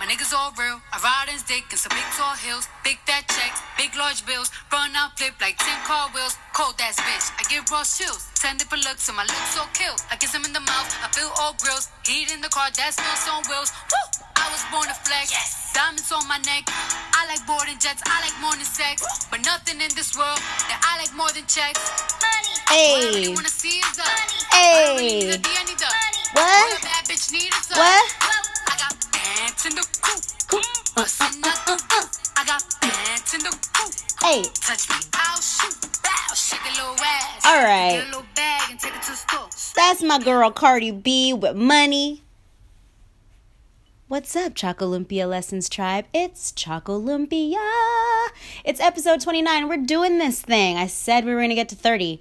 My niggas all real. I ride in dick and some big tall hills, big fat checks, big large bills. Run out, flip like 10 car wheels. Cold ass bitch. I give raw chills. 10 different looks and my lips so kill. I kiss him in the mouth. I feel all grills. Heat in the car, that's smells on wheels. Woo! I was born to flex. Yes. Diamonds on my neck. I like boarding jets. I like more than sex. But nothing in this world that I like more than checks. Money. Hey. What I really wanna see is the money. Hey. What I really pants in the coop. Bustin' out the roof. I got pants in the coop. Hey. Touch me, I'll shoot. Bow, shake a little ass. All right. Get a little bag and take it to the store. That's my girl Cardi B with money. What's up, Chocolumpia Lessons Tribe? It's Chocolumpia. It's episode 29. We're doing this thing. I said we were going to get to 30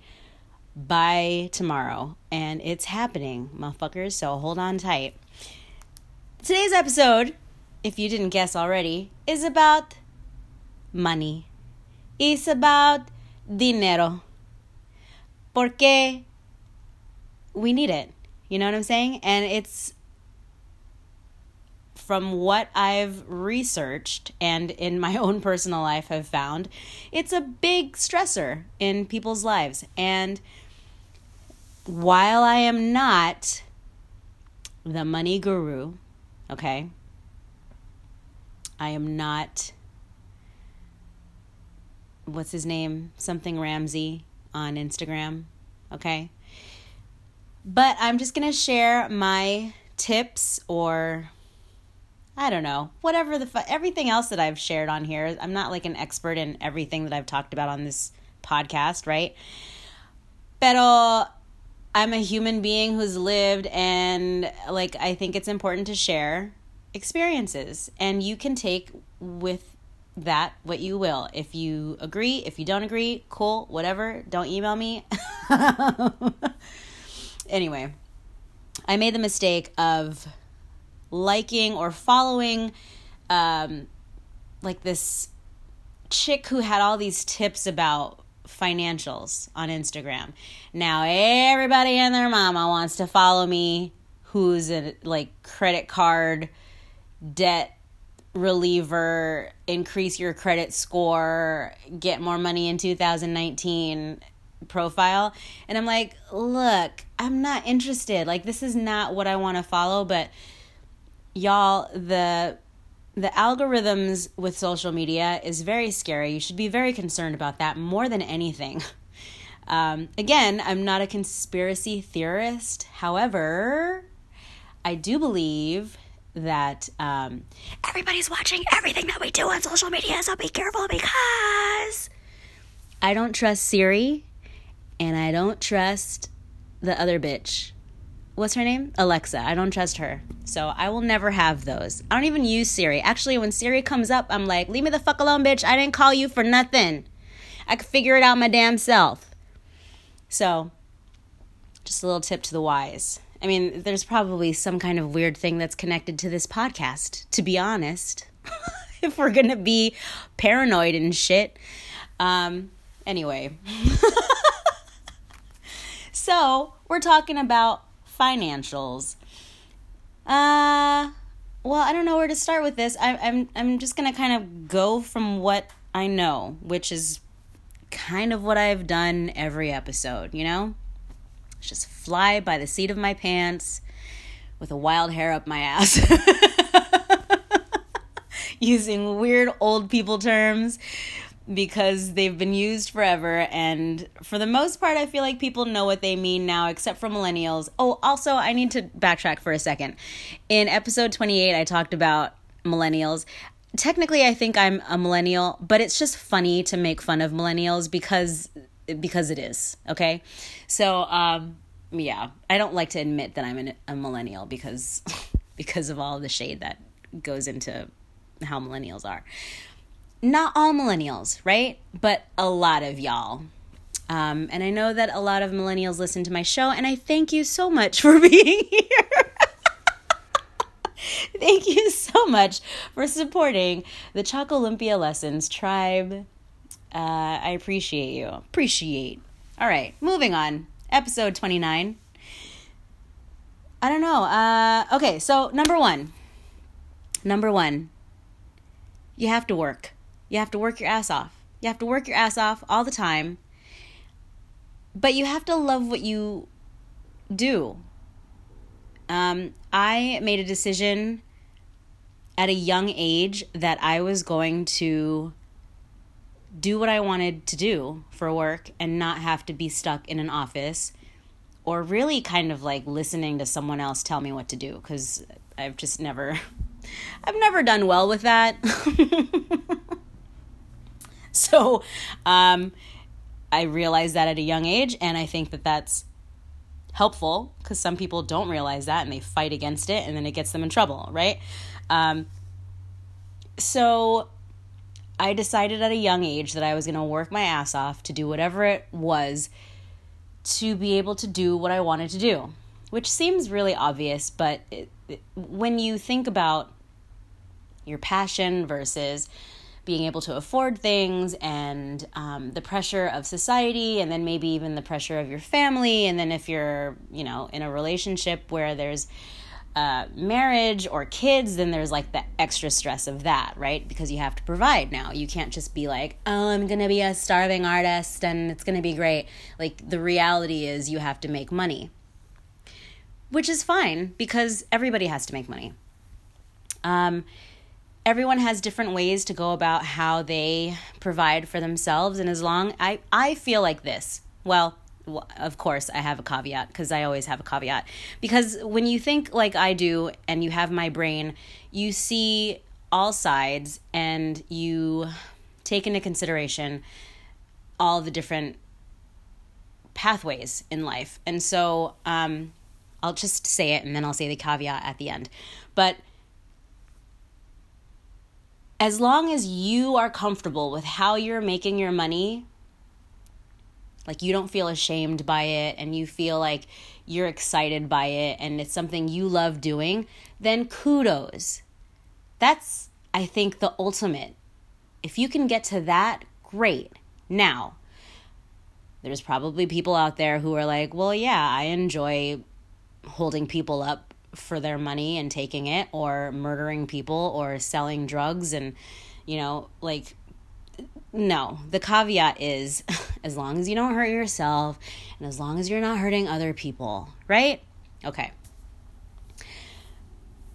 by tomorrow, and it's happening, motherfuckers, so hold on tight. Today's episode, if you didn't guess already, is about money. It's about dinero. Porque we need it. You know what I'm saying? And it's from what I've researched and in my own personal life have found, it's a big stressor in people's lives. And while I am not the money guru, okay, I am not what's his name? Something Ramsey on Instagram, okay? But I'm just going to share my tips or I don't know, whatever the fu- everything else that I've shared on here. I'm not like an expert in everything that I've talked about on this podcast, right? Pero I'm a human being who's lived and like I think it's important to share experiences and you can take with that what you will. If you agree, if you don't agree, cool, whatever. Don't email me. anyway, I made the mistake of liking or following um, like this chick who had all these tips about financials on Instagram. Now everybody and their mama wants to follow me who's a like credit card debt reliever, increase your credit score, get more money in 2019 profile. And I'm like, look, I'm not interested. Like this is not what I want to follow, but y'all the the algorithms with social media is very scary. You should be very concerned about that more than anything. Um, again, I'm not a conspiracy theorist. However, I do believe that um, everybody's watching everything that we do on social media, so be careful because I don't trust Siri and I don't trust the other bitch. What's her name? Alexa. I don't trust her. So I will never have those. I don't even use Siri. Actually, when Siri comes up, I'm like, leave me the fuck alone, bitch. I didn't call you for nothing. I could figure it out my damn self. So, just a little tip to the wise. I mean, there's probably some kind of weird thing that's connected to this podcast, to be honest. if we're going to be paranoid and shit. Um, anyway. so, we're talking about financials. Uh, well, I don't know where to start with this. I, I'm I'm just gonna kind of go from what I know, which is kind of what I've done every episode. You know, just fly by the seat of my pants with a wild hair up my ass. Using weird old people terms because they've been used forever. And for the most part, I feel like people know what they mean now, except for millennials. Oh, also, I need to backtrack for a second. In episode 28, I talked about millennials. Technically, I think I'm a millennial, but it's just funny to make fun of millennials because because it is okay. So, um, yeah, I don't like to admit that I'm an, a millennial because because of all the shade that goes into how millennials are not all millennials, right? But a lot of y'all. Um, and I know that a lot of millennials listen to my show, and I thank you so much for being here. thank you so much for supporting the Chocolumpia Lessons tribe. Uh, I appreciate you. Appreciate. All right, moving on. Episode 29. I don't know. Uh, okay, so number one Number one, you have to work. You have to work your ass off. You have to work your ass off all the time. But you have to love what you do. Um, I made a decision at a young age that I was going to do what I wanted to do for work and not have to be stuck in an office or really kind of like listening to someone else tell me what to do because I've just never I've never done well with that. so, um I realized that at a young age and I think that that's helpful because some people don't realize that and they fight against it and then it gets them in trouble, right? Um, so I decided at a young age that I was going to work my ass off to do whatever it was to be able to do what I wanted to do, which seems really obvious, but it, it, when you think about your passion versus being able to afford things and um, the pressure of society and then maybe even the pressure of your family. And then if you're you know in a relationship where there's uh, marriage or kids then there's like the extra stress of that right? Because you have to provide now. You can't just be like oh i'm gonna be a starving artist and it's gonna be great. Like the reality is you have to make money. Which is fine because everybody has to make money. Um, everyone has different ways to go about how they provide for themselves. And as long i i feel like this. Well of course i have a caveat because i always have a caveat. Because when you think like i do and you have my brain you see all sides and you take into consideration all the different pathways in life. And so um, i'll just say it and then i'll say the caveat at the end. But as long as you are comfortable with how you're making your money, like you don't feel ashamed by it and you feel like you're excited by it and it's something you love doing, then kudos. That's, I think, the ultimate. If you can get to that, great. Now, there's probably people out there who are like, well, yeah, I enjoy holding people up for their money and taking it or murdering people or selling drugs and you know like no. The caveat is as long as you don't hurt yourself and as long as you're not hurting other people right? Okay.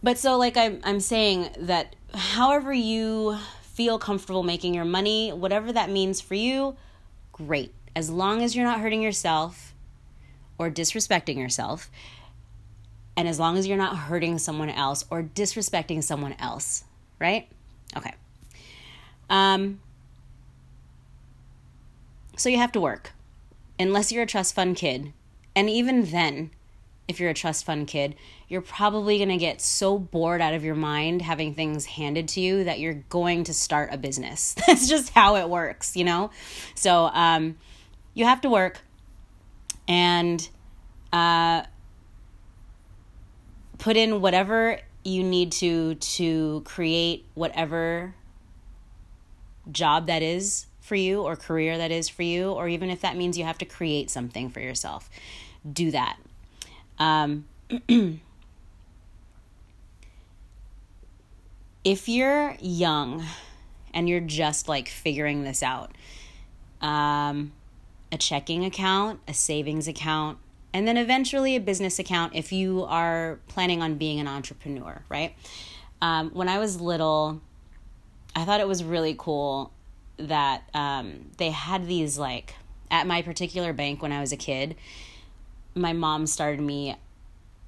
But so like i'm i'm saying that however you feel comfortable making your money whatever that means for you great. As long as you're not hurting yourself or disrespecting yourself and as long as you're not hurting someone else or disrespecting someone else, right? Okay. Um, so you have to work, unless you're a trust fund kid. And even then, if you're a trust fund kid, you're probably going to get so bored out of your mind having things handed to you that you're going to start a business. That's just how it works, you know? So um, you have to work. And uh, put in whatever you need to to create whatever job that is for you or career that is for you or even if that means you have to create something for yourself do that. Um, if you're young and you're just like figuring this out um, a checking account a savings account and then eventually a business account if you are planning on being an entrepreneur, right? Um, when I was little, I thought it was really cool that um, they had these like at my particular bank when I was a kid. My mom started me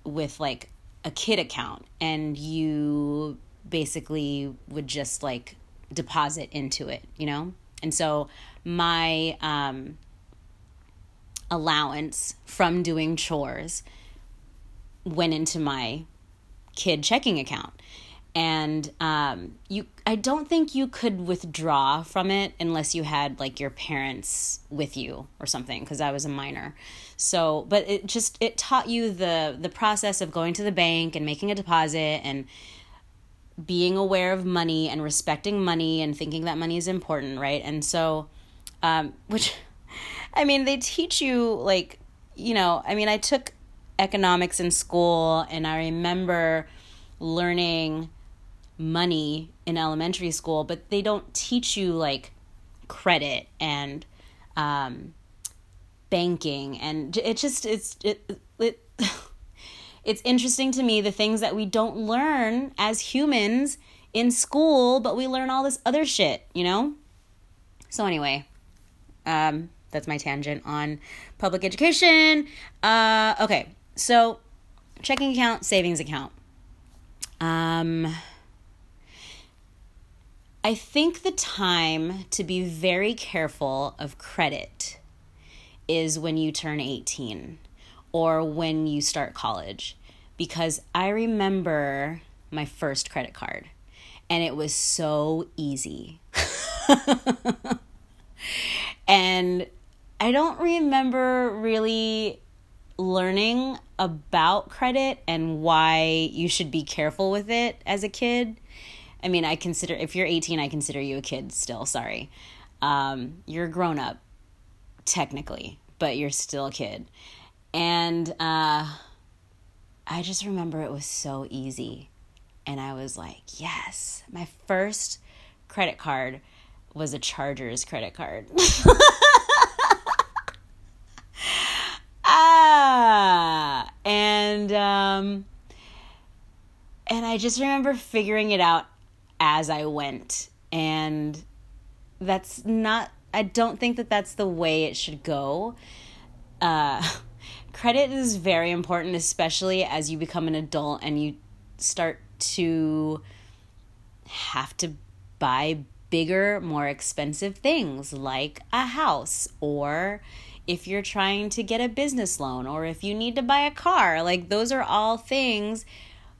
with like a kid account, and you basically would just like deposit into it, you know? And so my um, allowance from doing chores went into my kid checking account. And um, you i don't think you could withdraw from it unless you had like your parents with you or something because i was a minor. So but it just it taught you the the process of going to the bank and making a deposit and being aware of money and respecting money and thinking that money is important right? And so um, which I mean, they teach you like, you know, I mean, I took economics in school and I remember learning money in elementary school, but they don't teach you like credit and um, banking, and it just it's it it. it's interesting to me the things that we don't learn as humans in school, but we learn all this other shit, you know? So, anyway, um, that's my tangent on public education. Uh, okay, so checking account, savings account. Um, I think the time to be very careful of credit is when you turn 18 or when you start college. Because I remember my first credit card and it was so easy. and I don't remember really learning about credit and why you should be careful with it as a kid. I mean, I consider if you're 18, I consider you a kid still. Sorry. Um, you're a grown up, technically, but you're still a kid. And uh, I just remember it was so easy. And I was like, yes, my first credit card was a Chargers credit card. ah, and um, and I just remember figuring it out as I went, and that's not. I don't think that that's the way it should go. Uh, credit is very important, especially as you become an adult and you start to have to buy bigger, more expensive things like a house or if you're trying to get a business loan or if you need to buy a car. Like, those are all things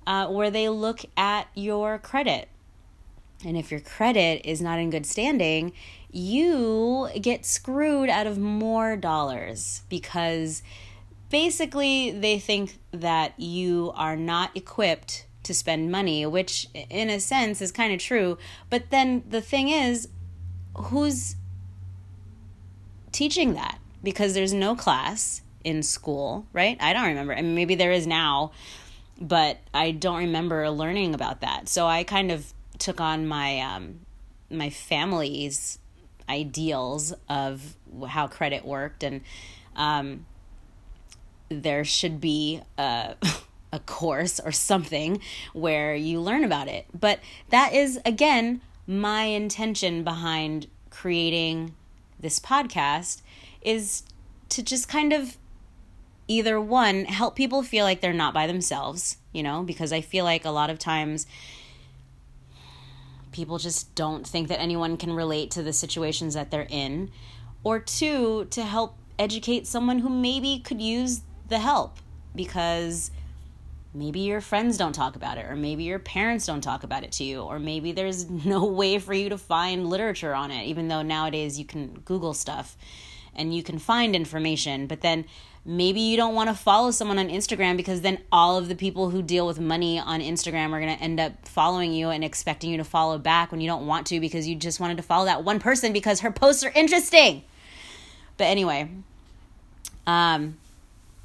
uh, where they look at your credit. And if your credit is not in good standing, you get screwed out of more dollars because basically they think that you are not equipped to spend money, which in a sense is kind of true. But then the thing is, who's teaching that? Because there's no class in school, right? I don't remember. I mean, maybe there is now, but I don't remember learning about that. So I kind of took on my um, my family's ideals of how credit worked, and um, there should be a a course or something where you learn about it. But that is, again, my intention behind creating this podcast is to just kind of either one help people feel like they're not by themselves you know because i feel like a lot of times people just don't think that anyone can relate to the situations that they're in. Or two to help educate someone who maybe could use the help because maybe your friends don't talk about it or maybe your parents don't talk about it to you or maybe there's no way for you to find literature on it even though nowadays you can google stuff and you can find information but then maybe you don't want to follow someone on Instagram because then all of the people who deal with money on Instagram are going to end up following you and expecting you to follow back when you don't want to because you just wanted to follow that one person because her posts are interesting. But anyway, um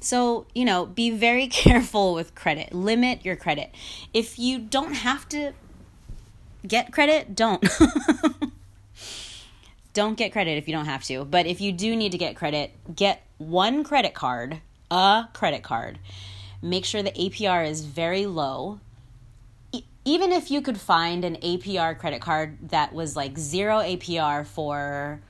so, you know, be very careful with credit. Limit your credit. If you don't have to get credit, don't. don't get credit if you don't have to. But if you do need to get credit, get one credit card, a credit card. Make sure the APR is very low. even if you could find an APR credit card that was like zero APR for,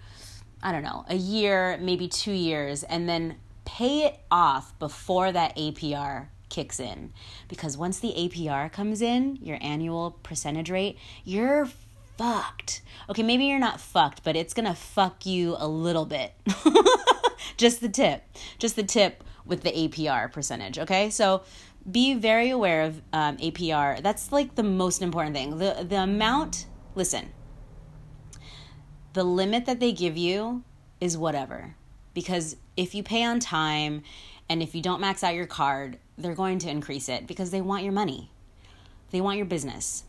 I don't know, a year, maybe two years, and then pay it off before that APR kicks in. Because once the APR comes in, your annual percentage rate, you're fucked. Okay, maybe you're not fucked, but it's gonna fuck you a little bit. just the tip. Just the tip with the APR percentage, okay? So be very aware of um, APR. That's like the most important thing. The, the amount, listen, the limit that they give you is whatever because if you pay on time and if you don't max out your card, they're going to increase it because they want your money. They want your business.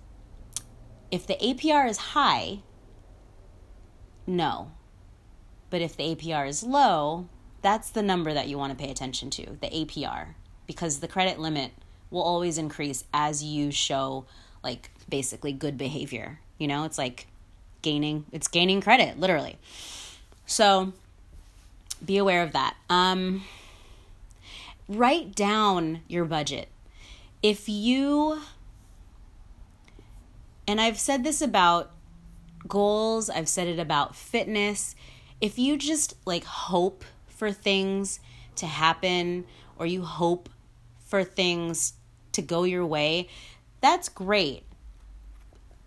If the APR is high, no. But if the APR is low, that's the number that you want to pay attention to, the APR, because the credit limit will always increase as you show like basically good behavior. You know, it's like gaining it's gaining credit, literally. So be aware of that. Um write down your budget. If you and I've said this about goals, I've said it about fitness. If you just like hope for things to happen or you hope for things to go your way, that's great.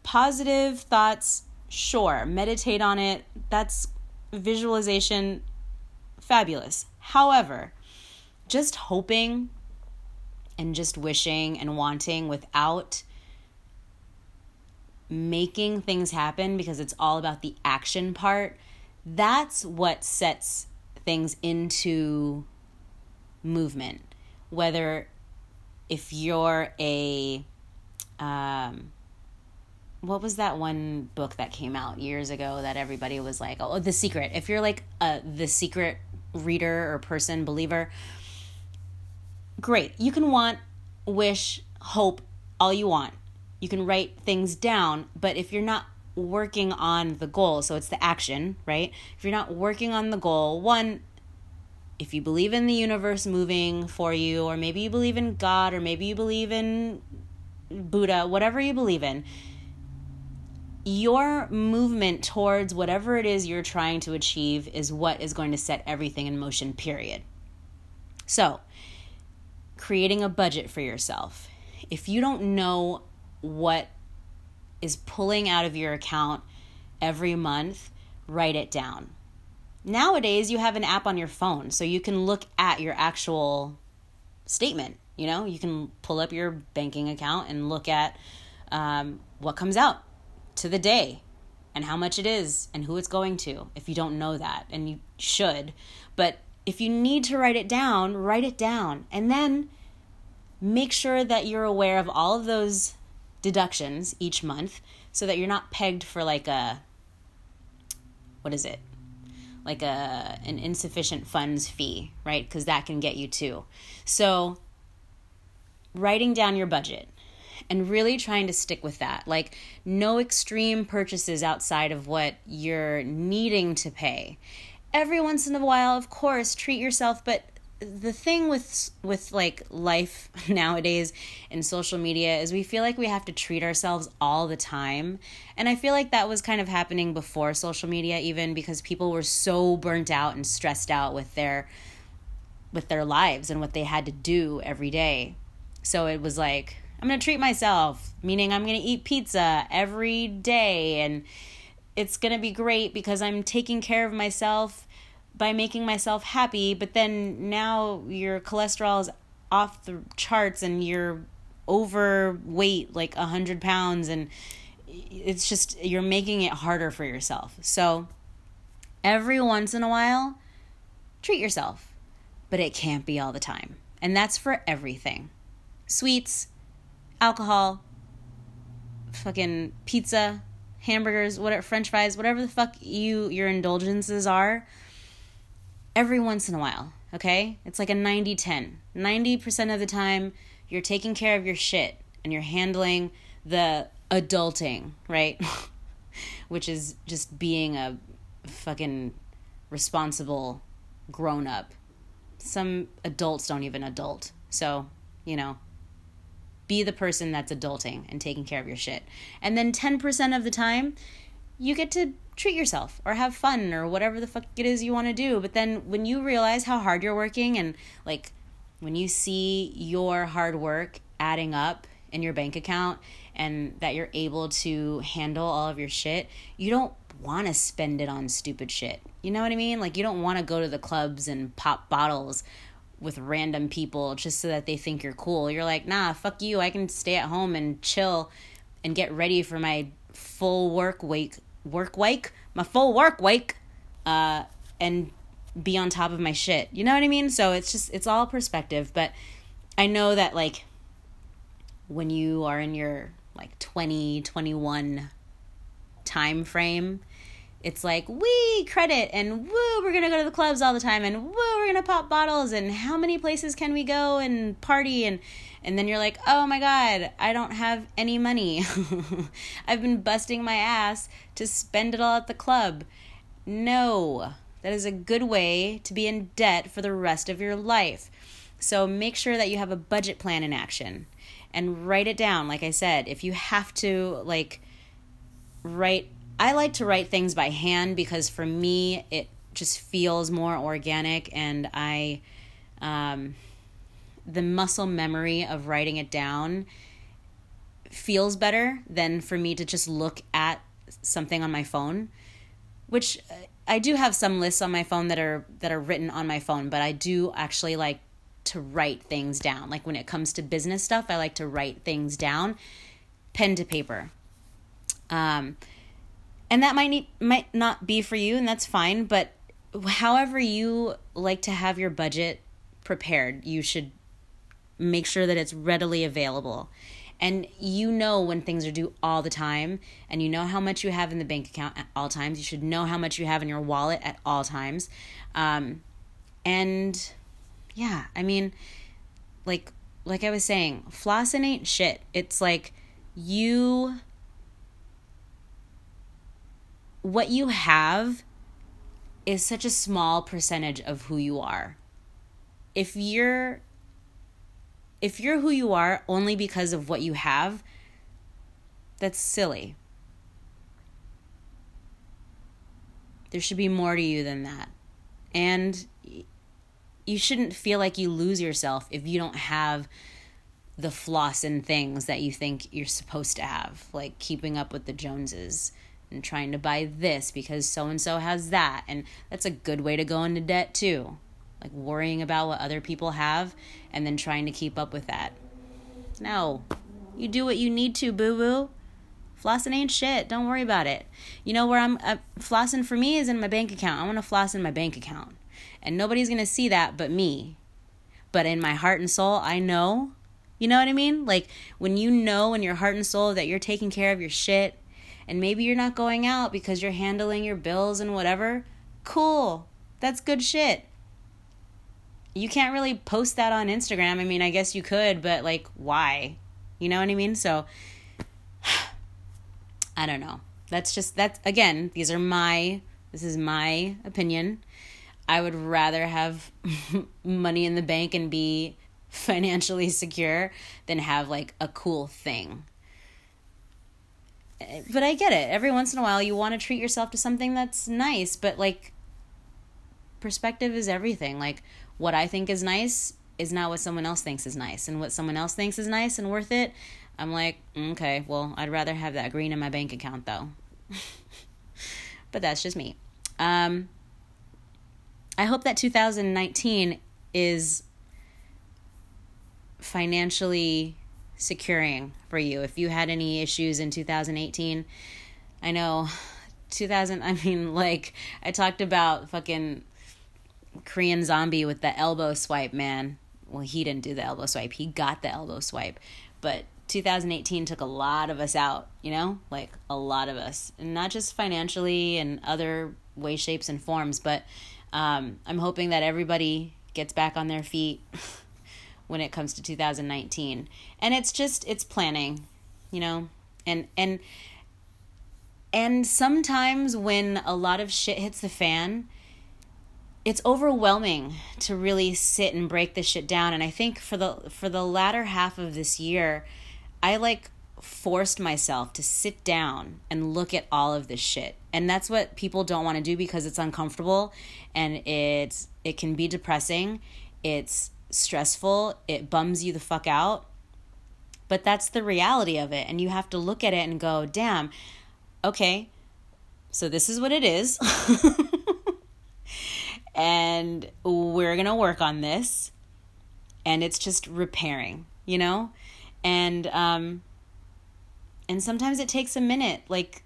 Positive thoughts, sure. Meditate on it. That's visualization, fabulous. However, just hoping and just wishing and wanting without making things happen because it's all about the action part, that's what sets things into movement. Whether if you're a um what was that one book that came out years ago that everybody was like, "Oh, The Secret." If you're like a The Secret reader or person believer, great. You can want, wish, hope all you want. You can write things down, but if you're not working on the goal, so it's the action, right? If you're not working on the goal, one, if you believe in the universe moving for you, or maybe you believe in God, or maybe you believe in Buddha, whatever you believe in, your movement towards whatever it is you're trying to achieve is what is going to set everything in motion, period. So, creating a budget for yourself. If you don't know what is pulling out of your account every month, write it down. Nowadays, you have an app on your phone, so you can look at your actual statement. You know, you can pull up your banking account and look at um, what comes out to the day and how much it is and who it's going to if you don't know that, and you should. But if you need to write it down, write it down. And then make sure that you're aware of all of those deductions each month so that you're not pegged for like a what is it? Like a an insufficient funds fee, right? Cuz that can get you too. So writing down your budget and really trying to stick with that. Like no extreme purchases outside of what you're needing to pay. Every once in a while, of course, treat yourself, but the thing with with like life nowadays and social media is we feel like we have to treat ourselves all the time. And i feel like that was kind of happening before social media even because people were so burnt out and stressed out with their with their lives and what they had to do every day. So it was like i'm going to treat myself meaning i'm going to eat pizza every day and it's going to be great because i'm taking care of myself by making myself happy, but then now your cholesterol is off the charts and you're overweight, like a hundred pounds, and it's just you're making it harder for yourself. So every once in a while, treat yourself, but it can't be all the time. And that's for everything sweets, alcohol, fucking pizza, hamburgers, whatever, french fries, whatever the fuck you your indulgences are every once in a while, okay? It's like a 90 10. 90% of the time, you're taking care of your shit and you're handling the adulting, right? Which is just being a fucking responsible grown up. Some adults don't even adult. So, you know, be the person that's adulting and taking care of your shit. And then 10% of the time, you get to treat yourself or have fun or whatever the fuck it is you want to do. But then when you realize how hard you're working and like when you see your hard work adding up in your bank account and that you're able to handle all of your shit, you don't want to spend it on stupid shit. You know what I mean? Like you don't want to go to the clubs and pop bottles with random people just so that they think you're cool. You're like, "Nah, fuck you. I can stay at home and chill and get ready for my full work week work week, my full work week, uh, and be on top of my shit. You know what I mean? So it's just it's all perspective, but I know that like when you are in your like 20, 21 time frame, it's like we credit and woo we're gonna go to the clubs all the time and woo we're gonna pop bottles and how many places can we go and party and and then you're like oh my god i don't have any money. I've been busting my ass to spend it all at the club. No that is a good way to be in debt for the rest of your life. So make sure that you have a budget plan in action and write it down. Like i said if you have to like write I like to write things by hand because for me it just feels more organic and I um, the muscle memory of writing it down feels better than for me to just look at something on my phone which uh, I do have some lists on my phone that are that are written on my phone but I do actually like to write things down. Like when it comes to business stuff I like to write things down pen to paper. Um, and that might need, might not be for you and that's fine but however you like to have your budget prepared you should make sure that it's readily available. And you know when things are due all the time and you know how much you have in the bank account at all times. You should know how much you have in your wallet at all times. Um, and yeah i mean like like i was saying flossing ain't shit. It's like you what you have is such a small percentage of who you are. If you're if you're who you are only because of what you have, that's silly. There should be more to you than that. And you shouldn't feel like you lose yourself if you don't have the floss and things that you think you're supposed to have, like keeping up with the Joneses and trying to buy this because so and so has that. And that's a good way to go into debt too. Like worrying about what other people have and then trying to keep up with that. No. You do what you need to, boo boo. Flossing ain't shit. Don't worry about it. You know where I'm uh, flossing for me is in my bank account. I want to floss in my bank account. And nobody's going to see that but me. But in my heart and soul, I know. You know what I mean? Like when you know in your heart and soul that you're taking care of your shit and maybe you're not going out because you're handling your bills and whatever, cool. That's good shit. You can't really post that on Instagram. I mean, I guess you could, but like, why? You know what I mean? So, I don't know. That's just, that's, again, these are my, this is my opinion. I would rather have money in the bank and be financially secure than have like a cool thing but I get it. Every once in a while, you want to treat yourself to something that's nice, but like, perspective is everything. Like, what I think is nice is not what someone else thinks is nice, and what someone else thinks is nice and worth it. I'm like, okay, well, I'd rather have that green in my bank account though. but that's just me. Um, I hope that 2019 is financially securing for you. If you had any issues in 2018, I know 2000, I mean, like, I talked about fucking Korean Zombie with the elbow swipe, man. Well, he didn't do the elbow swipe, he got the elbow swipe. But 2018 took a lot of us out, you know? Like, a lot of us. And not just financially and other ways, shapes, and forms, but um, I'm hoping that everybody gets back on their feet. when it comes to 2019 and it's just it's planning you know? And and and sometimes when a lot of shit hits the fan it's overwhelming to really sit and break this shit down. And i think for the for the latter half of this year i like forced myself to sit down and look at all of this shit. And that's what people don't want to do because it's uncomfortable and it's it can be depressing. It's stressful, it bums you the fuck out. But that's the reality of it. And you have to look at it and go, damn, okay, so this is what it is. and we're going to work on this. And it's just repairing, you know? And, um, and sometimes it takes a minute. Like,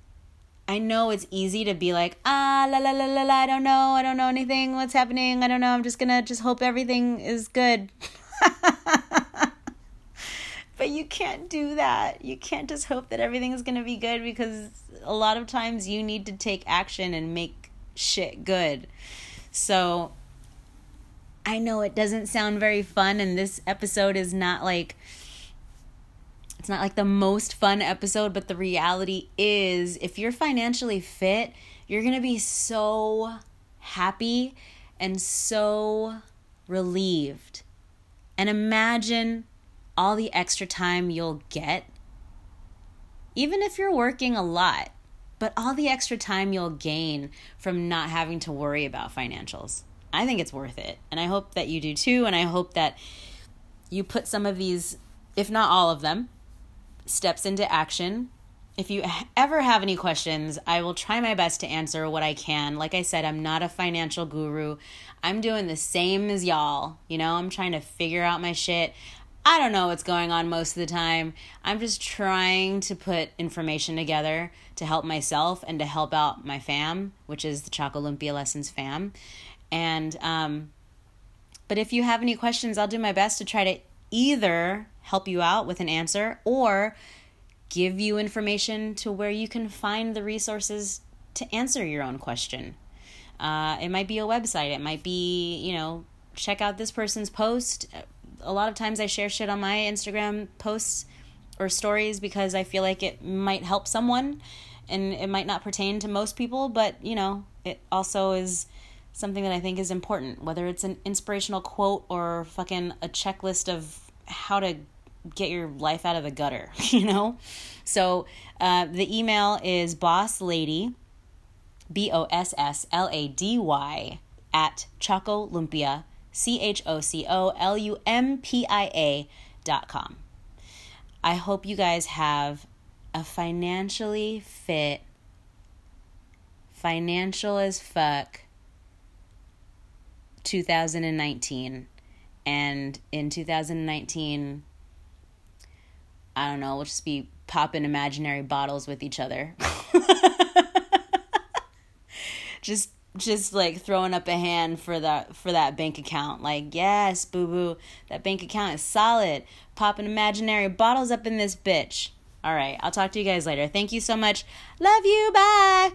I know it's easy to be like, ah, la la la la la, I don't know, I don't know anything, what's happening, I don't know, I'm just gonna just hope everything is good. but you can't do that. You can't just hope that everything is to be good because a lot of times you need to take action and make shit good. So I know it doesn't sound very fun and this episode is not like it's not like the most fun episode, but the reality is if you're financially fit, you're going to be so happy and so relieved. And imagine all the extra time you'll get, even if you're working a lot, but all the extra time you'll gain from not having to worry about financials. I think it's worth it. And I hope that you do too. And I hope that you put some of these, if not all of them, steps into action. If you ever have any questions, I will try my best to answer what I can. Like I said, I'm not a financial guru. I'm doing the same as y'all. You know, I'm trying to figure out my shit. I don't know what's going on most of the time. I'm just trying to put information together to help myself and to help out my fam, which is the Chocolumpia Lessons fam. And, um, but if you have any questions, I'll do my best to try to either help you out with an answer or give you information to where you can find the resources to answer your own question. Uh, it might be a website, it might be, you know, check out this person's post. A lot of times I share shit on my Instagram posts or stories because I feel like it might help someone and it might not pertain to most people, but, you know, it also is something that I think is important, whether it's an inspirational quote or fucking a checklist of how to get your life out of the gutter, you know? So uh, the email is boss lady, B O S S L A D Y, at Chocolumpia, C H O C O L U M P I A dot com. I hope you guys have a financially fit, financial as fuck 2019 and in 2019 i don't know we'll just be popping imaginary bottles with each other. Just just like throwing up a hand for that for that bank account. Like yes boo boo that bank account is solid. Popping imaginary bottles up in this bitch. All right i'll talk to you guys later. Thank you so much. Love you bye